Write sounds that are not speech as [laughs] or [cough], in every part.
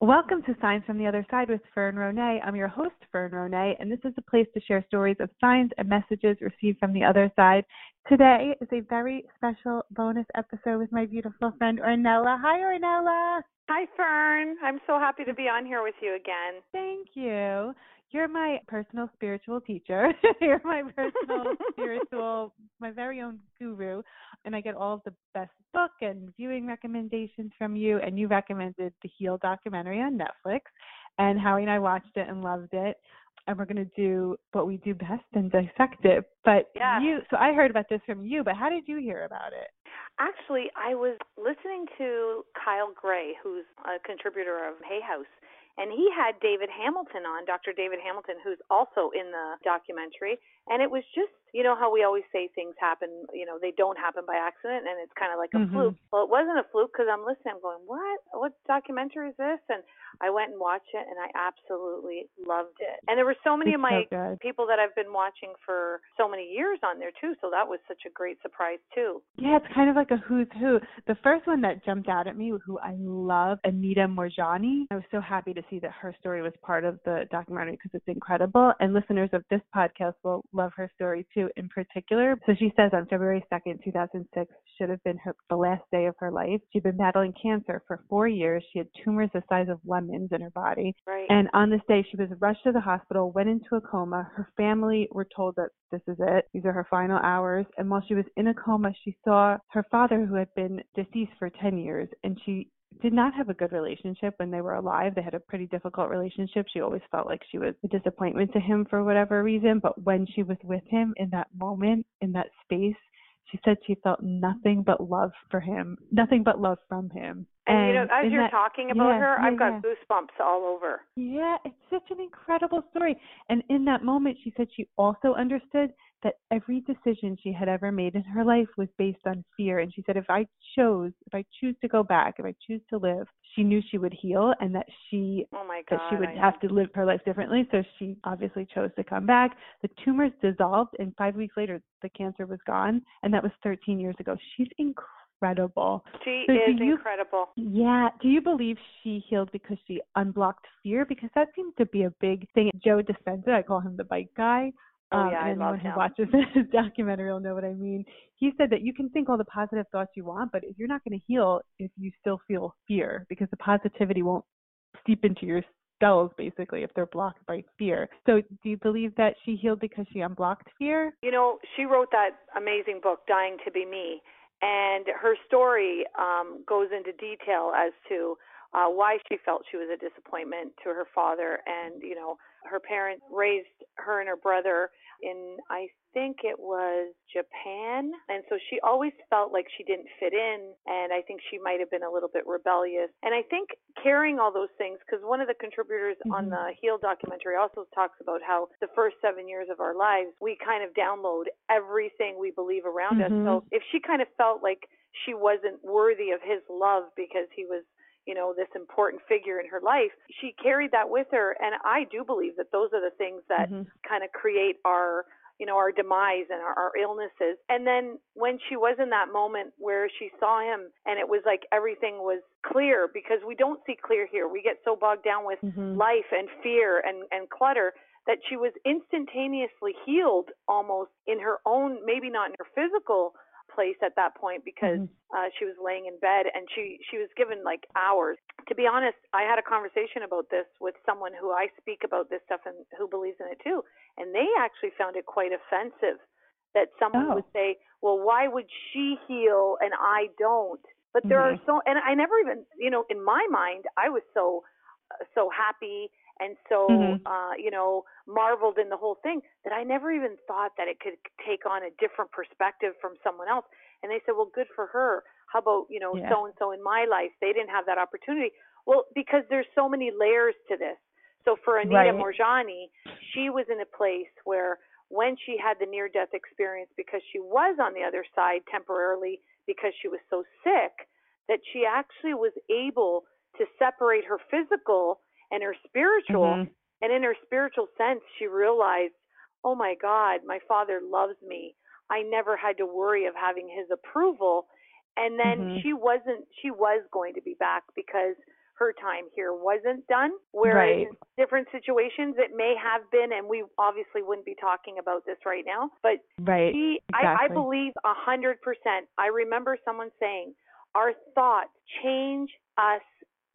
Welcome to Signs from the Other Side with Fern Ronay. I'm your host, Fern Ronay, and this is a place to share stories of signs and messages received from the other side. Today is a very special bonus episode with my beautiful friend Ornella. Hi, Ornella. Hi, Fern. I'm so happy to be on here with you again. Thank you. You're my personal spiritual teacher. [laughs] You're my personal [laughs] spiritual, my very own guru. And I get all of the best book and viewing recommendations from you. And you recommended the Heal documentary on Netflix. And Howie and I watched it and loved it. And we're going to do what we do best and dissect it. But yeah. you, so I heard about this from you, but how did you hear about it? Actually, I was listening to Kyle Gray, who's a contributor of Hay House and he had David Hamilton on, Dr. David Hamilton, who's also in the documentary. And it was just, you know, how we always say things happen, you know, they don't happen by accident, and it's kind of like a mm-hmm. fluke. Well, it wasn't a fluke because I'm listening, I'm going, what? What documentary is this? And I went and watched it, and I absolutely loved it. And there were so many it's of my so people that I've been watching for so many years on there too. So that was such a great surprise too. Yeah, it's kind of like a who's who. The first one that jumped out at me, who I love, Anita Moorjani. I was so happy to see that her story was part of the documentary because it's incredible. And listeners of this podcast will love her story too, in particular. So she says on February 2nd, 2006, should have been her, the last day of her life. She'd been battling cancer for four years. She had tumors the size of lemons in her body. Right. And on this day, she was rushed to the hospital, went into a coma. Her family were told that this is it. These are her final hours. And while she was in a coma, she saw her father, who had been deceased for 10 years, and she did not have a good relationship when they were alive. They had a pretty difficult relationship. She always felt like she was a disappointment to him for whatever reason. But when she was with him in that moment, in that space, she said she felt nothing but love for him, nothing but love from him. And, and you know, as you're that, talking about yeah, her, yeah, I've got yeah. goosebumps all over. Yeah, it's such an incredible story. And in that moment, she said she also understood that every decision she had ever made in her life was based on fear. And she said, if I chose, if I choose to go back, if I choose to live, she knew she would heal and that she oh my God, that she would I have know. to live her life differently. So she obviously chose to come back. The tumors dissolved, and five weeks later, the cancer was gone, and that was 13 years ago. She's incredible. She So is you- incredible. Yeah. Do you believe she healed because she unblocked fear? Because that seems to be a big thing. Joe Dispenza, I call him the bike guy. Oh, Um, yeah, I and love anyone who him. watches [laughs] this documentary will know what I mean. He said that you can think all the positive thoughts you want, but if you're not going to heal if you still feel fear, because the positivity won't seep into your cells basically if they're blocked by fear. So do you believe that she healed because she unblocked fear? You know, she wrote that amazing book, Dying to Be Me, and her story um, goes into detail as to uh, why she felt she was a disappointment to her father. And, you know, her parents raised her and her brother in, I think it was Japan. And so she always felt like she didn't fit in. And I think she might have been a little bit rebellious. And I think carrying all those things, because one of the contributors on Mhm. the Heal documentary also talks about how the first seven years of our lives, we kind of download everything we believe around us. Mhm. So if she kind of felt like she wasn't worthy of his love because he was you know this important figure in her life she carried that with her and i do believe that those are the things that Mhm. kind of create our you know our demise and our, our illnesses and then when she was in that moment where she saw him and it was like everything was clear because we don't see clear here we get so bogged down with Mhm. life and fear and and clutter that she was instantaneously healed almost in her own maybe not in her physical place at that point because Mhm. uh, she was laying in bed and she she was given like hours. To be honest, I had a conversation about this with someone who I speak about this stuff and who believes in it too, and they actually found it quite offensive that someone Oh. would say, "Well, why would she heal and I don't?" But there Mhm. are so, and I never even, you know, in my mind, I was so uh, so happy and so Mhm. uh you know marveled in the whole thing that I never even thought that it could take on a different perspective from someone else. And they said well good for her. How about you know so and so in my life? They didn't have that opportunity. Well because there's so many layers to this. So for Anita Right. Moorjani she was in a place where when she had the near death experience because she was on the other side temporarily because she was so sick that she actually was able to separate her physical and her spiritual Mhm. and in her spiritual sense she realized oh my god my father loves me i never had to worry of having his approval and then Mhm. she wasn't she was going to be back because her time here wasn't done. Whereas Right. in different situations it may have been, and we obviously wouldn't be talking about this right now. But Right. she, I, I believe a hundred percent. I remember someone saying, "Our thoughts change us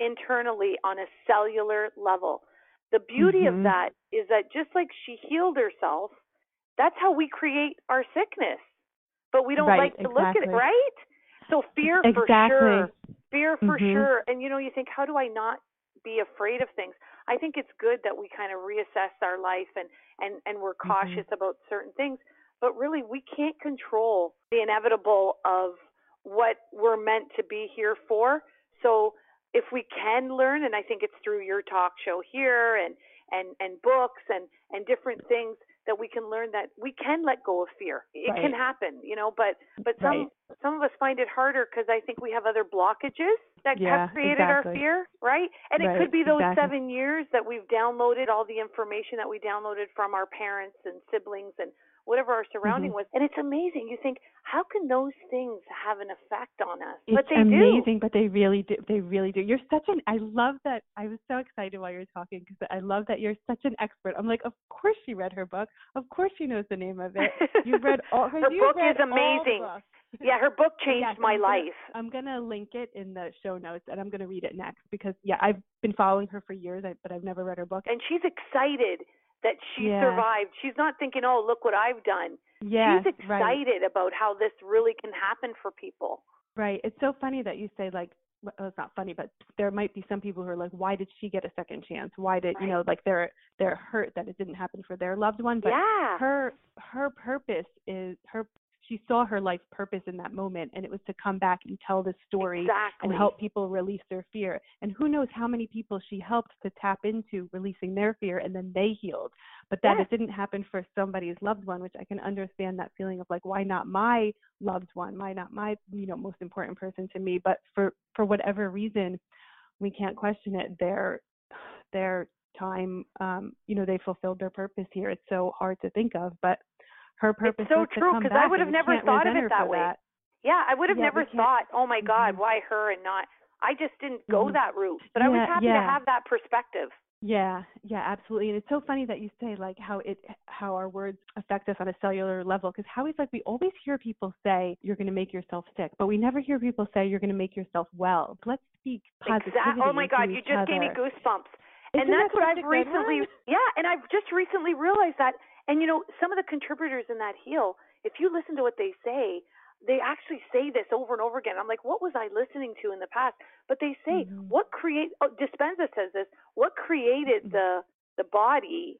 internally on a cellular level." The beauty of Mhm. that is that just like she healed herself, that's how we create our sickness. But we don't Right, like to look at it, right? So fear for sure. Fear for Mhm. sure. And you know, you think, how do I not be afraid of things? I think it's good that we kind of reassess our life and and and we're Mm-hmm. cautious about certain things. But really, we can't control the inevitable of what we're meant to be here for. So if we can learn, and I think it's through your talk show here and and and books and and different things that we can learn that we can let go of fear. It can happen, you know. But but some Right. some of us find it harder because I think we have other blockages that Yeah, have created exactly. our fear, right? And it could be those exactly. seven years that we've downloaded all the information that we downloaded from our parents and siblings and whatever our surrounding Mhm. was. And it's amazing. You think, how can those things have an effect on us? It's but they amazing, but they really do. They really do. You're such an. I love that. I was so excited while you were talking because I love that you're such an expert. I'm like, of course she read her book. Of course she knows the name of it. You've read [laughs] all. Her you've book is amazing. Yeah, her book [laughs] changed Yes, my I'm gonna- life. I'm gonna link it in the show notes, and I'm gonna read it next because yeah, I've been following her for years, but I've never read her book. And she's excited that she Yeah. survived. She's not thinking, "Oh, look what I've done." Yes, she's right. excited about how this really can happen for people. Right. It's so funny that you say like well, it's not funny, but there might be some people who are like, why did she get a second chance? Why did you know like they're they're hurt that it didn't happen for their loved one? But yeah. her her purpose is her she saw her life purpose in that moment and it was to come back and tell this story exactly. and help people release their fear. And who knows how many people she helped to tap into releasing their fear and then they healed. But that Yes. it didn't happen for somebody's loved one, which I can understand that feeling of like, why not my loved one? Why not my, you know, most important person to me? But for for whatever reason, we can't question it. Their their time, um, you know, they fulfilled their purpose here. It's so hard to think of, but her purpose so was true, come 'cause I would have never thought of it that way. that. Yeah, I would have Yeah, never thought, "Oh my God, Mhm. why her and not?" I just didn't go Mhm. that route. But I was Yeah, happy to have that perspective. Yeah, yeah, absolutely. And it's so funny that you say like how it how our words affect us on a cellular level because how is like we always hear people say you're going to make yourself sick, but we never hear people say you're going to make yourself well. Let's speak positivity. Exactly. Oh my God, you just gave me goosebumps. Isn't and that's that what I've recently yeah, and I've just recently realized that and you know, some of the contributors in that heal, if you listen to what they say, they actually say this over and over again. I'm like, what was I listening to in the past? But they say, Mhm. what create oh, Dispenza says this, what created Mhm. the the body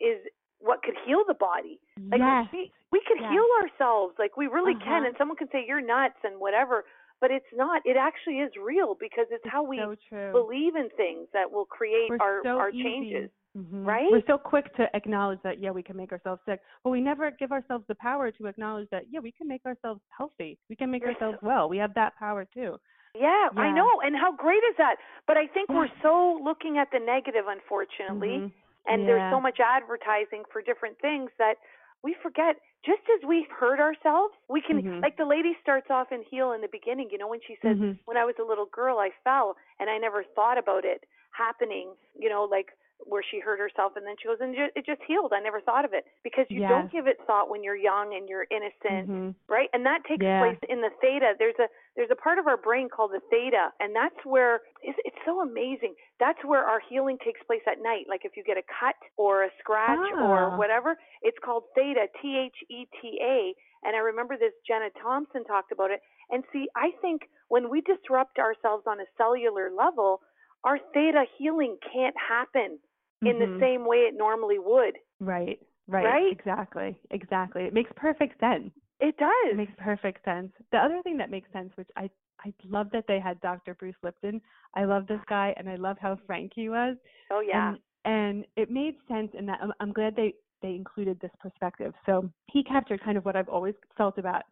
is what could heal the body. Like yes. we we can Yes. heal ourselves. Like we really can Uh-huh. and someone can say you're nuts and whatever, but it's not. It actually is real because it's, It's how we so believe in things that will create We're our so our easy. changes. Mhm. right? We're so quick to acknowledge that yeah, we can make ourselves sick, but we never give ourselves the power to acknowledge that yeah, we can make ourselves healthy. We can make You're ourselves so- well. We have that power too. Yeah, I know. And how great is that? But I think we're so looking at the negative unfortunately. Mhm. and there's so much advertising for different things that we forget just as we've hurt ourselves we can Mhm. like the lady starts off in heal in the beginning you know when she says Mhm. when i was a little girl i fell and i never thought about it happening you know like where she hurt herself and then she goes and it just healed. I never thought of it. Because you Yes. don't give it thought when you're young and you're innocent Mhm. right? And that takes Yeah. place in the theta. There's a there's a part of our brain called the theta and that's where it's, it's so amazing. That's where our healing takes place at night. Like if you get a cut or a scratch Ah. or whatever it's called theta t h e t a. And i remember this jenna thompson talked about it. And see i think when we disrupt ourselves on a cellular level our theta healing can't happen in the Mhm. same way it normally would Right. Right. Right? Exactly. Exactly. It makes perfect sense. it does It makes perfect sense. The other thing that makes sense, which I I love that they had Dr. Bruce Lipton. I love this guy, and I love how frank he was. oh yeah And, and it made sense in that I'm, I'm glad they they included this perspective. So he captured kind of what I've always felt about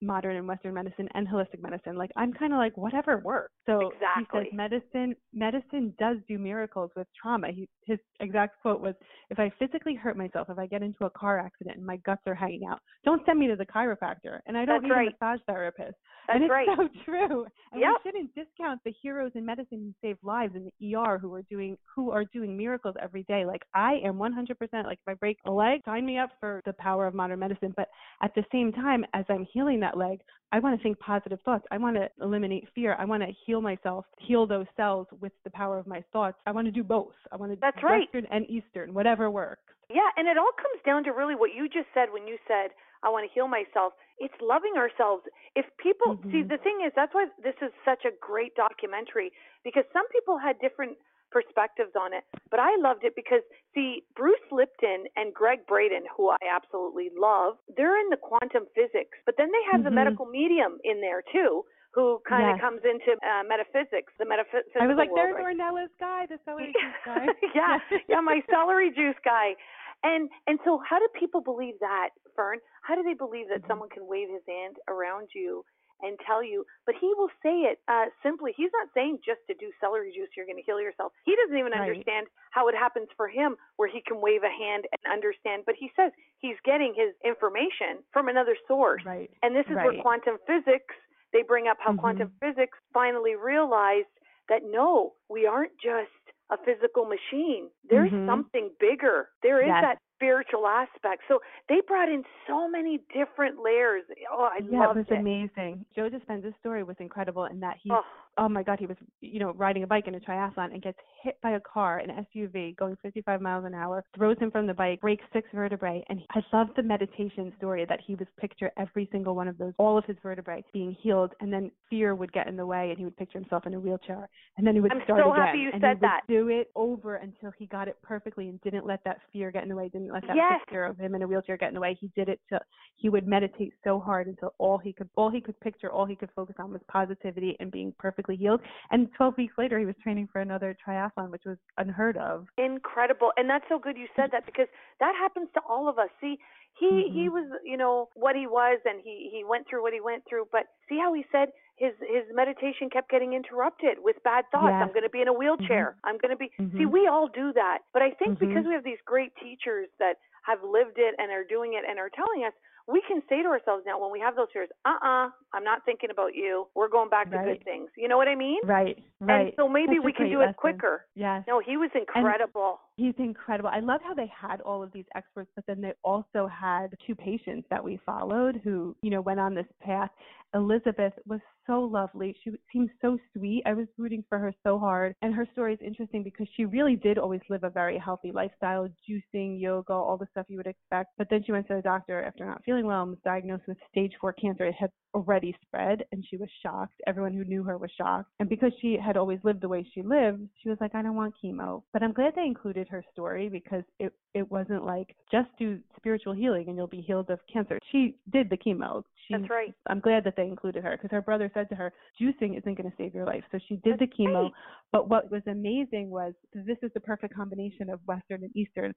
modern and Western medicine and holistic medicine. Like I'm kind of like whatever works. So exactly. he says medicine medicine does do miracles with trauma. He, his exact quote was, "If I physically hurt myself, if I get into a car accident and my guts are hanging out, don't send me to the chiropractor, and I don't That's need right. a massage therapist." That's and it's right. so [laughs] true. And Yep. we shouldn't discount the heroes in medicine who save lives in the ER who are doing who are doing miracles every day. Like I am 100% like if I break a leg, sign me up for the power of modern medicine. But at the same time, as I'm healing that leg, I want to think positive thoughts. I want to eliminate fear. I want to heal myself, heal those cells with the power of my thoughts. I want to do both. I want to That's do right. Western and Eastern, whatever works. Yeah, and it all comes down to really what you just said when you said, I want to heal myself. It's loving ourselves. If people see, Mhm. the thing is, that's why this is such a great documentary because some people had different perspectives on it, but I loved it because, see, Bruce Lipton and Gregg Braden, who I absolutely love, they're in the quantum physics, but then they have the Mhm. medical medium in there too. Who kind of Yes. comes into uh, metaphysics, the metaphysics. I was like, world, there's right? Ornella's guy, the celery [laughs] juice guy. [laughs] yeah, yeah, my [laughs] celery juice guy. And and so how do people believe that, Fern? How do they believe that Mhm. someone can wave his hand around you and tell you, but he will say it uh simply. He's not saying just to do celery juice you're going to heal yourself. He doesn't even Right. understand how it happens for him where he can wave a hand and understand, but he says he's getting his information from another source. Right. And this is where quantum physics, they bring up how Mhm. quantum physics finally realized that no, we aren't just a physical machine. There's Mhm. something bigger. There is Yes. that spiritual aspect. So they brought in so many different layers. Oh, I yeah, loved it was amazing. Joe Dispenza's story was incredible in that he Oh, oh my god, he was you know riding a bike in a triathlon and gets hit by a car, an SUV going 55 miles an hour, throws him from the bike, breaks six vertebrae, and I love the meditation story that he would picture every single one of those, all of his vertebrae being healed, and then fear would get in the way, and he would picture himself in a wheelchair, and then he would I'm start so again, happy you and said he would that. do it over until he got it perfectly and didn't let that fear get in the way, didn't let that Yes. picture of him in a wheelchair get in the way. He did it till he would meditate so hard until all he could all he could picture, all he could focus on was positivity and being perfectly healed. And 12 weeks later, he was training for another triathlon, which was unheard of. incredible and that's so good you said that because that happens to all of us see he he Mhm. was you know what he was and he he went through what he went through but see how he said his his meditation kept getting interrupted with bad thoughts Yes. i'm going to be in a wheelchair i'm going to be see Mhm. we all do that but i think because Mhm. we have these great teachers that have lived it and are doing it and are telling us we can say to ourselves now when we have those fears uh-uh i'm not thinking about you we're going back to Right. good things you know what i mean Right, right. and so maybe a we can do it quicker Yes. no he was incredible He's incredible. I love how they had all of these experts, but then they also had two patients that we followed who, you know, went on this path. Elizabeth was so lovely. She seemed so sweet. I was rooting for her so hard. And her story is interesting because she really did always live a very healthy lifestyle, juicing, yoga, all the stuff you would expect. But then she went to the doctor after not feeling well and was diagnosed with stage four cancer. It had already spread and she was shocked. Everyone who knew her was shocked. And because she had always lived the way she lived, she was like, I don't want chemo. But I'm glad they included her story because it it wasn't like just do spiritual healing and you'll be healed of cancer. She did the chemo. She, That's right. I'm glad that they included her because her brother said to her, juicing isn't going to save your life. So she did That's the chemo. right. But what was amazing was this is the perfect combination of Western and Eastern.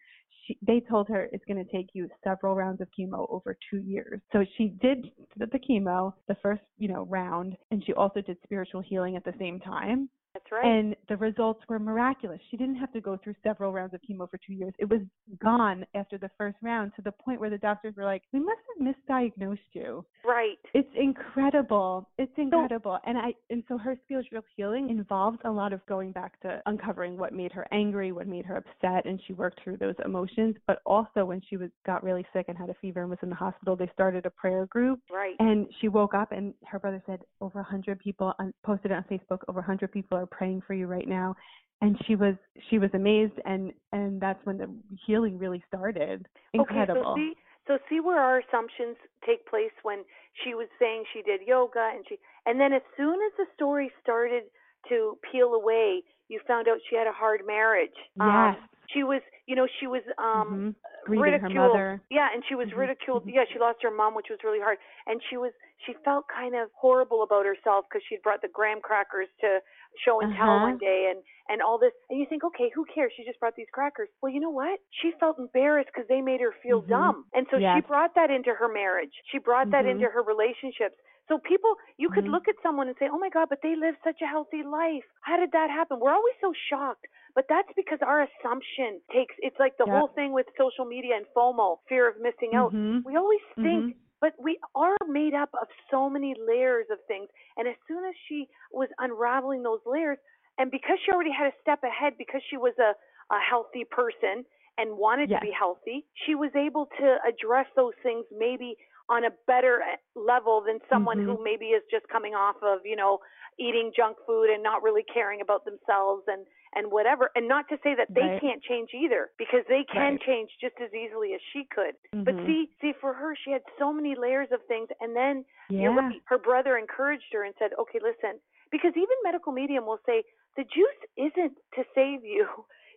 She, they told her it's going to take you several rounds of chemo over two years. So she did the the chemo, the first you know round, and she also did spiritual healing at the same time. That's right. And the results were miraculous. She didn't have to go through several rounds of chemo for two years. It was gone after the first round to the point where the doctors were like, "We must have misdiagnosed you." right. It's incredible. It's incredible. and I and so her spiritual healing involves a lot of going back to uncovering what made her angry, what made her upset, and she worked through those emotions. But also when she was got really sick and had a fever and was in the hospital, they started a prayer group Right. and she woke up and her brother said over a 100 people on, posted it on Facebook over a 100 people are praying for you right now and she was she was amazed and and that's when the healing really started incredible Okay, so see, so see where our assumptions take place when she was saying she did yoga and she, and then as soon as the story started to peel away, you found out she had a hard marriage. Um, yes she was, you know, she was um Mhm. her ridiculed. mother Yeah, and she was Mhm, ridiculed. mhm. Yeah, she lost her mom, which was really hard, and she was she felt kind of horrible about herself because she'd brought the graham crackers to show and tell Uh-huh. one day and and all this and you think okay who cares she just brought these crackers well you know what she felt embarrassed because they made her feel Mhm. dumb and so she brought that into her marriage she brought that Mhm. into her relationships so people you could Mhm. look at someone and say oh my god but they live such a healthy life how did that happen we're always so shocked but that's because our assumption takes it's like the Yeah. whole thing with social media and FOMO fear of missing out Mhm. we always think Mhm. But we are made up of so many layers of things. And as soon as she was unraveling those layers, and because she already had a step ahead, because she was a, a healthy person and wanted Yes. to be healthy, she was able to address those things maybe on a better uh, level than someone Mhm. who maybe is just coming off of, you know, eating junk food and not really caring about themselves and and whatever and not to say that they Right. can't change either because they can Right. change just as easily as she could but Mhm. see, see, for her, she had so many layers of things, and then yeah. you're right. Her brother encouraged her and said, "Okay, listen," because even medical medium will say the juice isn't to save you.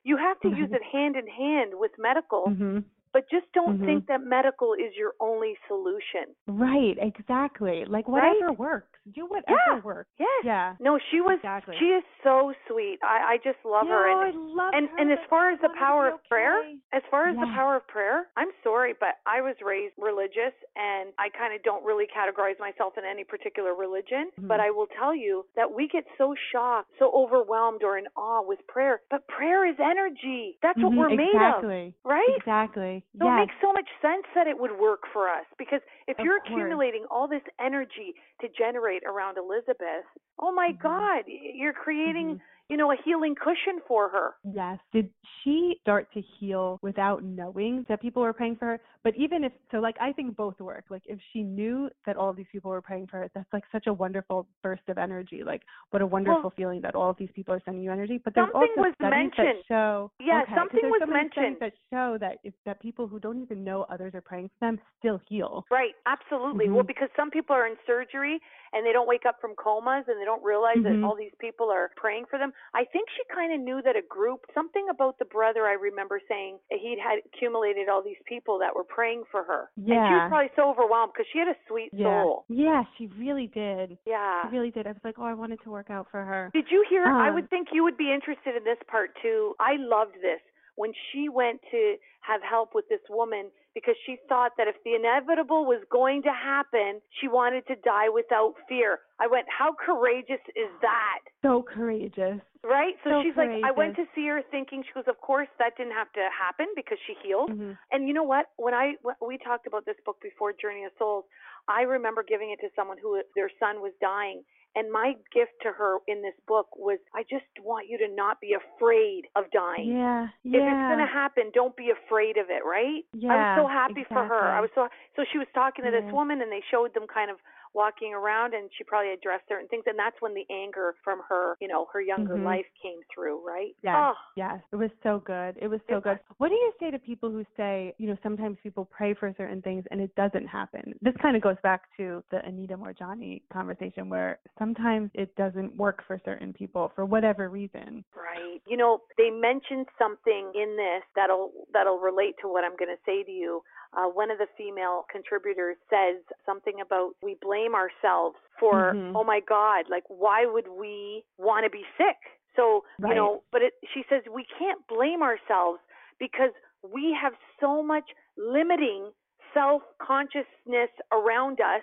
You have to use it hand in hand with medical, Mhm. But just don't Mhm. think that medical is your only solution. Right, exactly. Like Right? whatever works. Do whatever Yeah. works. Yes. Yeah. No, she was. Exactly. She is so sweet. I I just love her. No, And I love and her, and as far as the her power be of prayer, as far as the power of prayer, I'm sorry, but I was raised religious and I kind of don't really categorize myself in any particular religion. Mhm. But I will tell you that we get so shocked, so overwhelmed or in awe with prayer. But prayer is energy. That's what Mhm, we're made of, exactly. right? Exactly. So it makes so much sense that it would work for us because if Of you're course. accumulating all this energy to generate around Elizabeth, oh my Mhm. God, you're creating, Mhm. You know, a healing cushion for her. Yes. Did she start to heal without knowing that people were praying for her? But even if so, like I think both work. Like if she knew that all these people were praying for her, that's like such a wonderful burst of energy. Like what a wonderful Well, feeling that all of these people are sending you energy. But there's something also was studies mentioned. that show Yeah, okay, something was so mentioned. that show that if that people who don't even know others are praying for them still heal. Right, absolutely. Well, Mhm. because some people are in surgery and they don't wake up from comas and they don't realize Mhm. that all these people are praying for them. I think she kind of knew that a group, something about the brother, I remember saying he'd had accumulated all these people that were praying for her. And she was probably so overwhelmed because she had a sweet Yeah. soul. Yeah, she really did. Yeah. She really did. I was like, oh, I wanted to work out for her. Did you hear? I Um, would think you would be interested in this part too. I loved this when she went to have help with this woman because she thought that if the inevitable was going to happen, she wanted to die without fear. I went, how courageous is that? So courageous. Right? So, So she's like, I went to see her thinking, she goes, of course that didn't have to happen because she healed. Mhm. And you know what? When I when we talked about this book before, Journey of Souls, I remember giving it to someone who their son was dying, and my gift to her in this book was, I just want you to not be afraid of dying. Yeah. yeah. If it's gonna happen, don't be afraid of it, right? Yeah. I was so happy for her. I was so so she was talking to this Yeah. woman, and they showed them kind of walking around, and she probably addressed certain things, and that's when the anger from her, you know, her younger Mhm. life came through, right? Yes, Oh, yes. It was so good. It was so It good. What do you say to people who say, you know, sometimes people pray for certain things and it doesn't happen? This kind of goes back to the Anita Moorjani conversation where sometimes it doesn't work for certain people for whatever reason. Right. You know, they mentioned something in this that'll that'll relate to what I'm going to say to you. Uh, one of the female contributors says something about we blame ourselves for Mhm. oh my God, like why would we want to be sick? So you know, but it, she says we can't blame ourselves because we have so much limiting self consciousness around us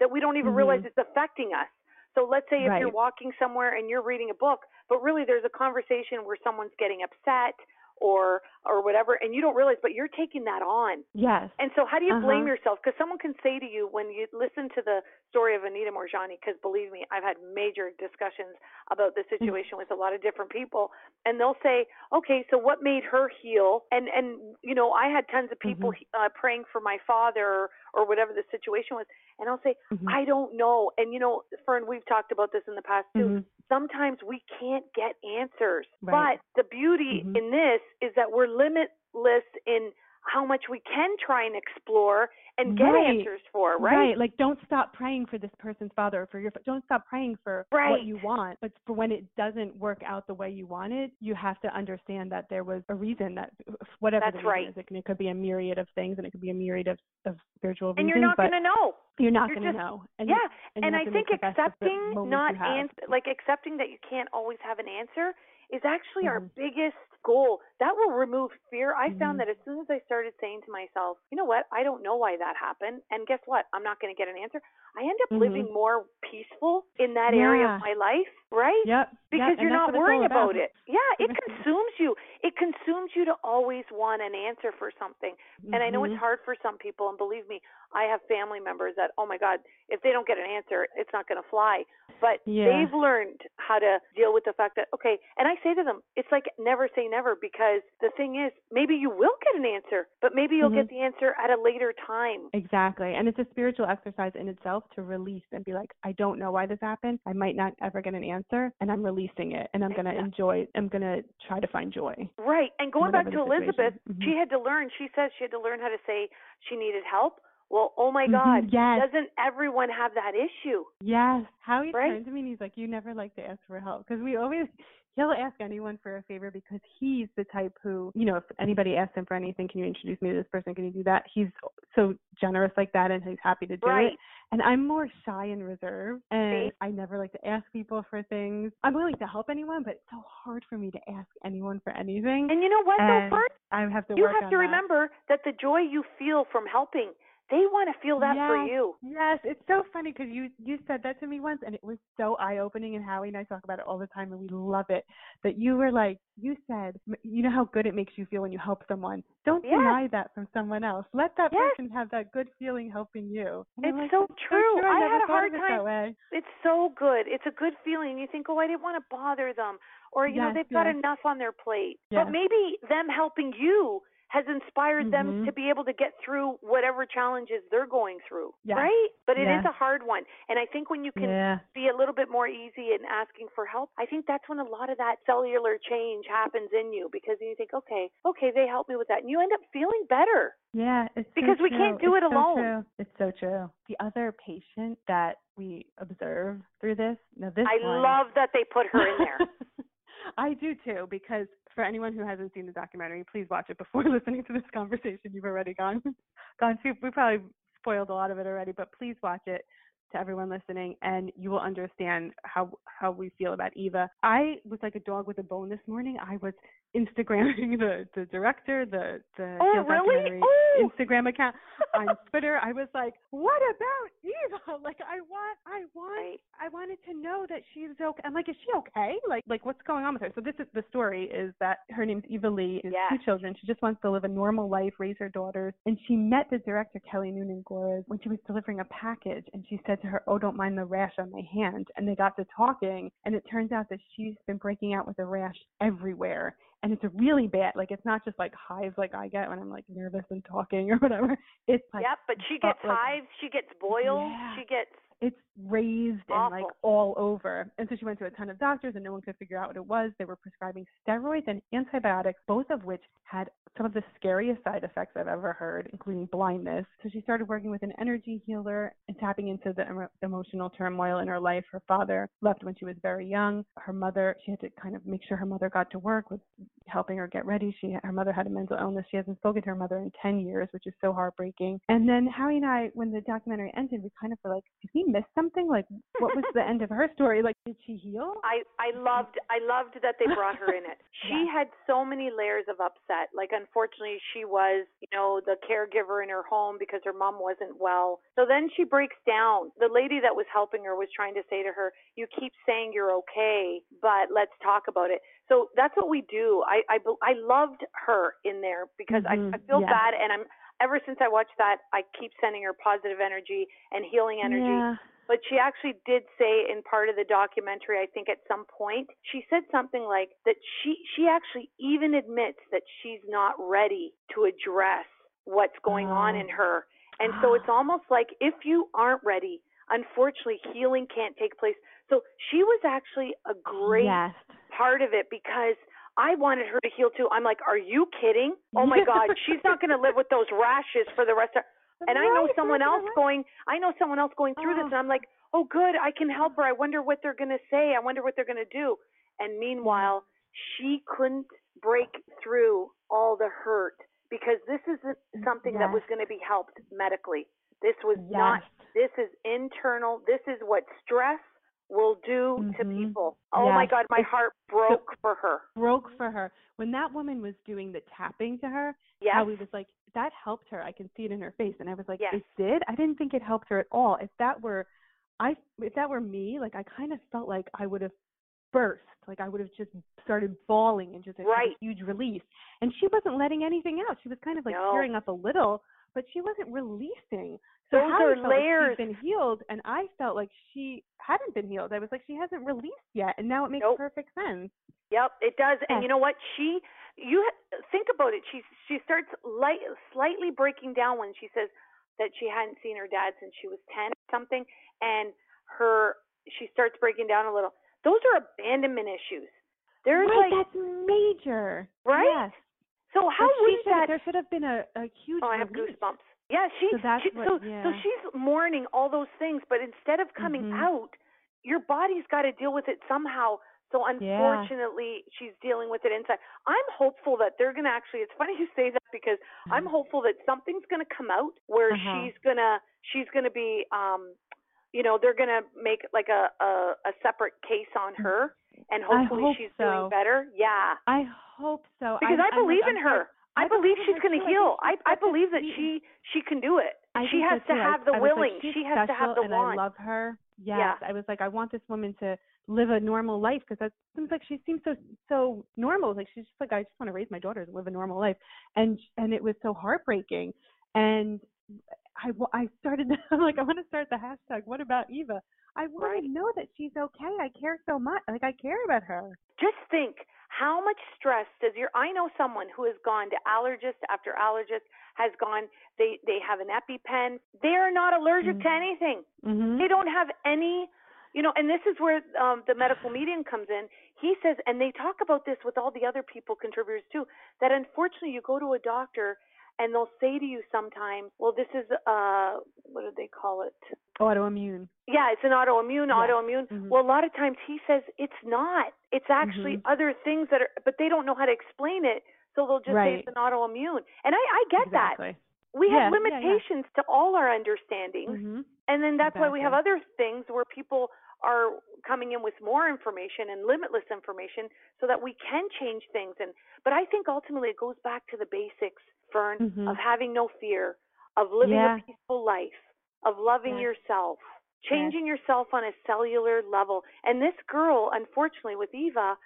that we don't even realize Mhm. it's affecting us. So let's say if you're walking somewhere and you're reading a book, but really there's a conversation where someone's getting upset or or whatever and you don't realize but you're taking that on. Yes. And so how do you blame Uh-huh. yourself? Because someone can say to you when you listen to the story of Anita Moorjani, because believe me, I've had major discussions about this Mm-hmm. situation with a lot of different people, and they'll say, okay, so what made her heal? And and you know, I had tons of people Mhm. uh, praying for my father or, or whatever the situation was, and I'll say, Mhm. I don't know. And you know, Fern, we've talked about this in the past too Mhm. sometimes we can't get answers. Right. But the beauty Mhm. in this is that we're limitless in how much we can try and explore and get Right. answers for, right? Right. Like, don't stop praying for this person's father or for your. Don't stop praying for Right. what you want. But for when it doesn't work out the way you want it, you have to understand that there was a reason that [laughs] whatever That's the reason right. is, it, can, it could be a myriad of things, and it could be a myriad of, of spiritual reasons. And you're not going to know. you're not going to know. And yeah, and, you and have I think make the best of the accepting not ans- like accepting that you can't always have an answer is actually our Mhm. biggest goal. That will remove fear. I found that as soon as I started saying to myself, you know what, I don't know why that happened, and guess what, I'm not going to get an answer. I end up Mhm. living more peaceful in that area of my life, right? Yep. because yep, you're not what it's all worrying about. about it. Yeah, it consumes you. It consumes you to always want an answer for something. And I know it's Mhm. hard for some people, and believe me, I have family members that, oh my God, if they don't get an answer, it's not going to fly. But Yeah. they've learned how to deal with the fact that, okay, and I say to them, it's like never say never because the thing is, maybe you will get an answer, but maybe you'll Mhm. get the answer at a later time. Exactly. And it's a spiritual exercise in itself to release and be like, I don't know why this happened. I might not ever get an answer and I'm releasing it and I'm going to enjoy I'm going to try to find joy. Right. And going back to Elizabeth. Mhm. she had to learn, she says she had to learn how to say she needed help. Well, oh my Mhm, God, yes. doesn't everyone have that issue? Yes. Howie Right? turned to me and he's like, You never like to ask for help. Because we always, he'll ask anyone for a favor because he's the type who, you know, if anybody asks him for anything, can you introduce me to this person? Can you do that? He's so generous like that and he's happy to do Right. it. And I'm more shy and reserved and? I never like to ask people for things. I'm willing to help anyone, but it's so hard for me to ask anyone for anything. And you know what, though, And Bert? I have to You have to that. remember that the joy you feel from helping, they want to feel that for you. Yes, it's so funny because you you said that to me once, and it was so eye opening. And Howie and I talk about it all the time, and we love it. That you were like, you said, you know how good it makes you feel when you help someone. Don't Yes. deny that from someone else. Let that Yes. person have that good feeling helping you. And It's like, so "That's true. I never had a hard time-. It's so good. It's a good feeling. You think, oh, I didn't want to bother them, or you know, they've got enough on their plate. Yes. But maybe them helping you has inspired them Mhm. to be able to get through whatever challenges they're going through. Yes. Right? But it is Yes. a hard one. And I think when you can Yeah. be a little bit more easy in asking for help, I think that's when a lot of that cellular change happens in you because you think, okay, okay, they helped me with that, and you end up feeling better. Yeah, it's so Because we can't do It's it so alone. true. It's so true. The other patient that we observe through this, now this I one, love that they put her in there. [laughs] I do too, because for anyone who hasn't seen the documentary, please watch it before [laughs] listening to this conversation. You've already gone [laughs] gone too. We probably spoiled a lot of it already, but please watch it to everyone listening, and you will understand how how we feel about Eva. I was like a dog with a bone this morning. I was Instagramming [laughs] the the director, the the Oh, really? Oh! Instagram account [laughs] on Twitter. I was like, what about Eva? [laughs] Like, I want, I want, I wanted to know that she's okay. I'm like, is she okay? Like, like what's going on with her? So this is the story is that her name's Eva Lee. She has Yes. two children. She just wants to live a normal life, raise her daughters. And she met the director Kelly Noonan Gores when she was delivering a package, and she said to her, "Oh, don't mind the rash on my hand." And they got to talking, and it turns out that she's been breaking out with a rash everywhere. And it's a really bad. Like it's not just like hives like I get when I'm like nervous and talking or [laughs] whatever. It's like yep, but she gets like- hives, she gets boils, Yeah. she gets it's raised and like all over. And so she went to a ton of doctors and no one could figure out what it was. They were prescribing steroids and antibiotics, both of which had some of the scariest side effects I've ever heard, including blindness. So she started working with an energy healer and tapping into the emo- emotional turmoil in her life. Her father left when she was very young. Her mother, she had to kind of make sure her mother got to work with helping her get ready. She her mother had a mental illness. She hasn't spoken to her mother in 10 years, which is so heartbreaking. And then Howie and I, when the documentary ended, we kind of were like, did we miss something? Like, what was the end of her story? Like, did she heal? [laughs] I I loved I loved that they brought her in it. [laughs] She Yeah. had so many layers of upset. Like unfortunately she was, you know, the caregiver in her home because her mom wasn't well. So then she breaks down. The lady that was helping her was trying to say to her, "You keep saying you're okay, but let's talk about it." So that's what we do. I I I loved her in there because Mhm. I I feel Yeah. bad and I'm ever since I watched that, I keep sending her positive energy and healing energy Yeah. but she actually did say in part of the documentary i think at some point she said something like that she she actually even admits that she's not ready to address what's going on Oh. in her and so it's almost like if you aren't ready unfortunately healing can't take place so she was actually a great Yes. part of it because I wanted her to heal too. I'm like, are you kidding? Oh my [laughs] God, she's not going to live with those rashes for the rest of. [laughs] And I know someone else going. I know someone else going through this, Oh. and I'm like, oh good, I can help her. I wonder what they're going to say. I wonder what they're going to do. And meanwhile, she couldn't break through all the hurt because this isn't mm, something that was going to be helped medically. This was not this is internal. This is what stress will do to Mhm. people. Oh my God, my heart broke for her. broke for her when that woman was doing the tapping to her. Yes. Howie was like that helped her. I can see it in her face, and I was like, Yes. it did. I didn't think it helped her at all. If that were, I if that were me, like I kind of felt like I would have burst. Like I would have just started bawling and just a, Right. a huge release. And she wasn't letting anything out. She was kind of like No. tearing up a little, but she wasn't releasing. So Those Hallie are felt like layers. she'd been healed, and I felt like she hadn't been healed. I was like, she hasn't released yet, and now it makes Nope. perfect sense. Yep, it does. And you know what? She, you think about it. She she starts light, slightly breaking down when she says that she hadn't seen her dad since she was ten or something, and her she starts breaking down a little. Those are abandonment issues. There's right, like that's major. Right? Yes. So how But she wouldn't should, that? there should have been a, a huge Oh, I have release. goosebumps. Yeah, she. So that's she what- so so she's mourning all those things, but instead of coming Mhm. out, your body's got to deal with it somehow. So unfortunately, she's dealing with it inside. I'm hopeful that they're going to actually. It's funny you say that because I'm hopeful that something's going to come out where Mm-hmm. Uh-huh. she's gonna she's going to be um you know they're going to make like a, a a separate case on her and. Hopefully hope she's so. doing better. Yeah. I hope so. Because I I'm believe in I'm her. I, I believe she's going to heal. I I believe that she she can do it. I she has to too. have the I like, willing. she has to have the and want. I love her. Yes, Yeah. I was like, I want this woman to live a normal life because that seems like she seems so so normal. Like she's just like, I just want to raise my daughters and live a normal life, and and it was so heartbreaking. And I I started. [laughs] I'm like, I want to start the hashtag. What about Eva? I want Right. to know that she's okay. I care so much. Like I care about her. Just think how much stress does your I know someone who has gone to allergist after allergist has gone they they have an EpiPen. They're not allergic to Mhm. anything. Mm-hmm. They don't have any you know, and this is where um the medical medium comes in. He says and they talk about this with all the other people contributors too, that unfortunately you go to a doctor and they'll say to you sometimes, well this is uh what do they call it? Autoimmune. Yeah, it's an autoimmune, Yeah. autoimmune. Mhm. Well, a lot of times he says it's not. It's actually Mhm. other things that are, but they don't know how to explain it, so they'll just say it's an autoimmune. And I, I get that. exactly. We Yeah, have yeah, yeah. limitations to all our understandings, Mm-hmm. and then that's why we have other things where people are coming in with more information and limitless information, so that we can change things. And but I think ultimately it goes back to the basics, Fern, Mhm. of having no fear, of living Yeah. a peaceful life, of loving Yes. yourself, changing yourself on a cellular level. And this girl, unfortunately, with Eva,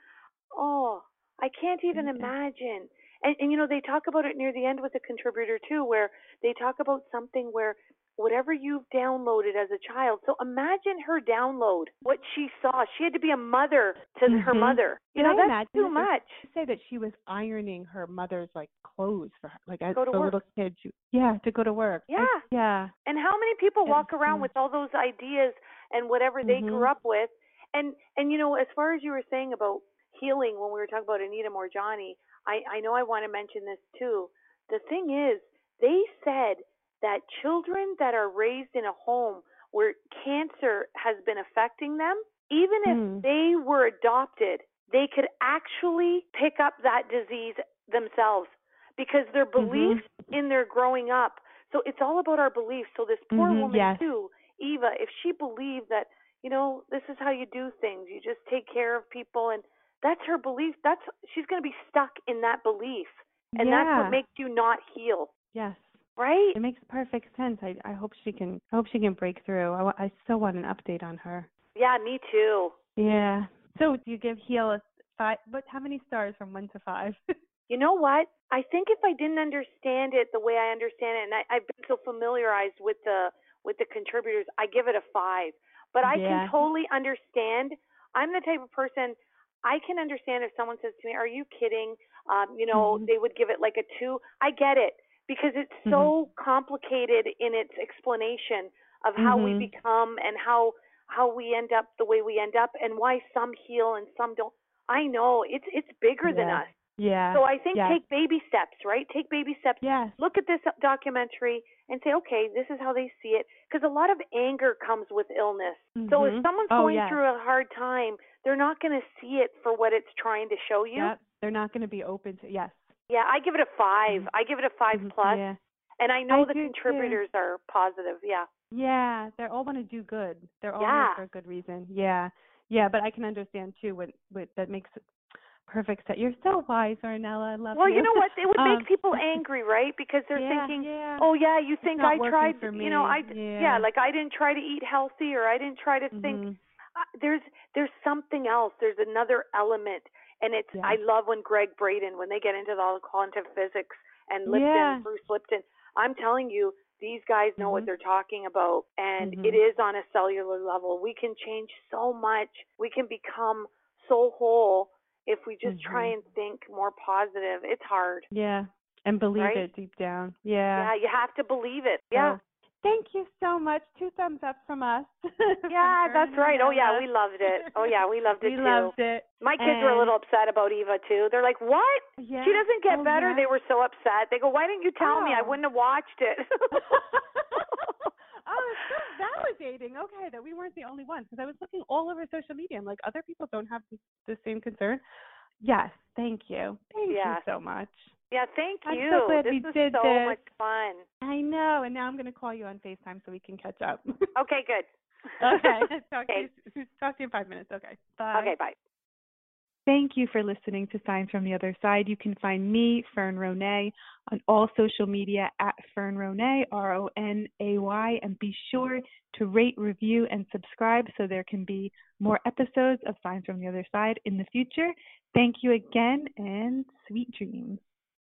oh, I can't even Yeah. imagine. And, and you know, they talk about it near the end with the contributor too, where they talk about something where whatever you've downloaded as a child. So imagine her download what she saw. She had to be a mother to her Mhm. mother. You Did know, I that's too much. to say that she was ironing her mother's like clothes for her, like as Go to the work. little kid. She, yeah, to go to work. Yeah. yeah. And how many people It walk around with all those ideas and whatever they Mhm. grew up with? And and you know, as far as you were saying about healing when we were talking about Anita Moorjani, I I know I want to mention this too. The thing is, they said that children that are raised in a home where cancer has been affecting them, even if Hmm. they were adopted, they could actually pick up that disease themselves because their Mm-hmm. beliefs in their growing up. So it's all about our beliefs. So this poor Mhm, woman yes. too, Eva, if she believed that, you know, this is how you do things, you just take care of people and that's her belief. That's she's going to be stuck in that belief. And that's what makes you not heal, Yes. Right? It makes perfect sense. I I hope she can. I hope she can break through. I, I still want an update on her. Yeah, me too. Yeah. So do you give heal a five? But how many stars from one to five? [laughs] You know what? I think if I didn't understand it the way I understand it, and I, I've been so familiarized with the with the contributors, I give it a five. But I Yeah. can totally understand. I'm the type of person I can understand if someone says to me, "Are you kidding?" Um, you know, Mhm. they would give it like a two. I get it because it's so complicated in its explanation of how we Mhm. become and how how we end up the way we end up and why some heal and some don't. I know it's it's bigger than us. Yeah. So I think yes. take baby steps, right? Take baby steps. Yes. Look at this documentary and say, okay, this is how they see it. Because a lot of anger comes with illness. So if Mhm. someone's Oh, going yes. through a hard time, they're not going to see it for what it's trying to show you. Yep. They're not going to be open to yes. Yeah, I give it a 5 Mhm. I give it a 5 Mhm. plus. Yeah. And I know I the do, too. contributors are positive. Yeah. Yeah, they all want to do good. They're all Yeah. for a good reason. Yeah, yeah, but I can understand too what what that makes perfect sense. You're so wise, Ornella. I love Well, you. you know what? It would Um, make people angry, right? Because they're yeah, thinking, yeah. "Oh yeah, you think I tried, you know. I Yeah. like I didn't try to eat healthy or I didn't try to think Mhm. uh, there's there's something else. There's another element, and it's Yeah. I love when Gregg Braden when they get into all the quantum physics and Lipton, Yeah. Bruce Lipton. I'm telling you, these guys know what Mhm. they're talking about, and Mhm. it is on a cellular level. We can change so much. We can become so whole if we just try Mhm. and think more positive. It's hard. Yeah, and believe Right? it deep down. Yeah. Yeah, you have to believe it. Yeah. Thank you so much. Two thumbs up from us. [laughs] Yeah, that's right. Oh yeah, we loved it. Oh yeah, we loved [laughs] it too. we too. loved it. My kids were a little upset about Eva too. They're like, "What? Yeah. She doesn't get Oh, better." yeah. They were so upset. They go, "Why didn't you tell me? I Oh. wouldn't have watched it." [laughs] oh, it's so validating. Okay, that we weren't the only ones because I was looking all over social media. I'm like, other people don't have the, the same concern. Yes, thank you. Thank Yeah. you so much. Yeah, thank I'm you. so glad this we was did so this. much fun. I know, and now I'm going to call you on FaceTime so we can catch up. [laughs] Okay, good. okay. [laughs] [laughs] Talk, Okay. To you, talk to you in five minutes. Okay. Bye. Okay, bye. Thank you for listening to Signs from the Other Side. You can find me, Fern Ronay, on all social media at Fern Ronay, R O N A Y, and be sure to rate, review, and subscribe so there can be more episodes of Signs from the Other Side in the future. Thank you again, and sweet dreams.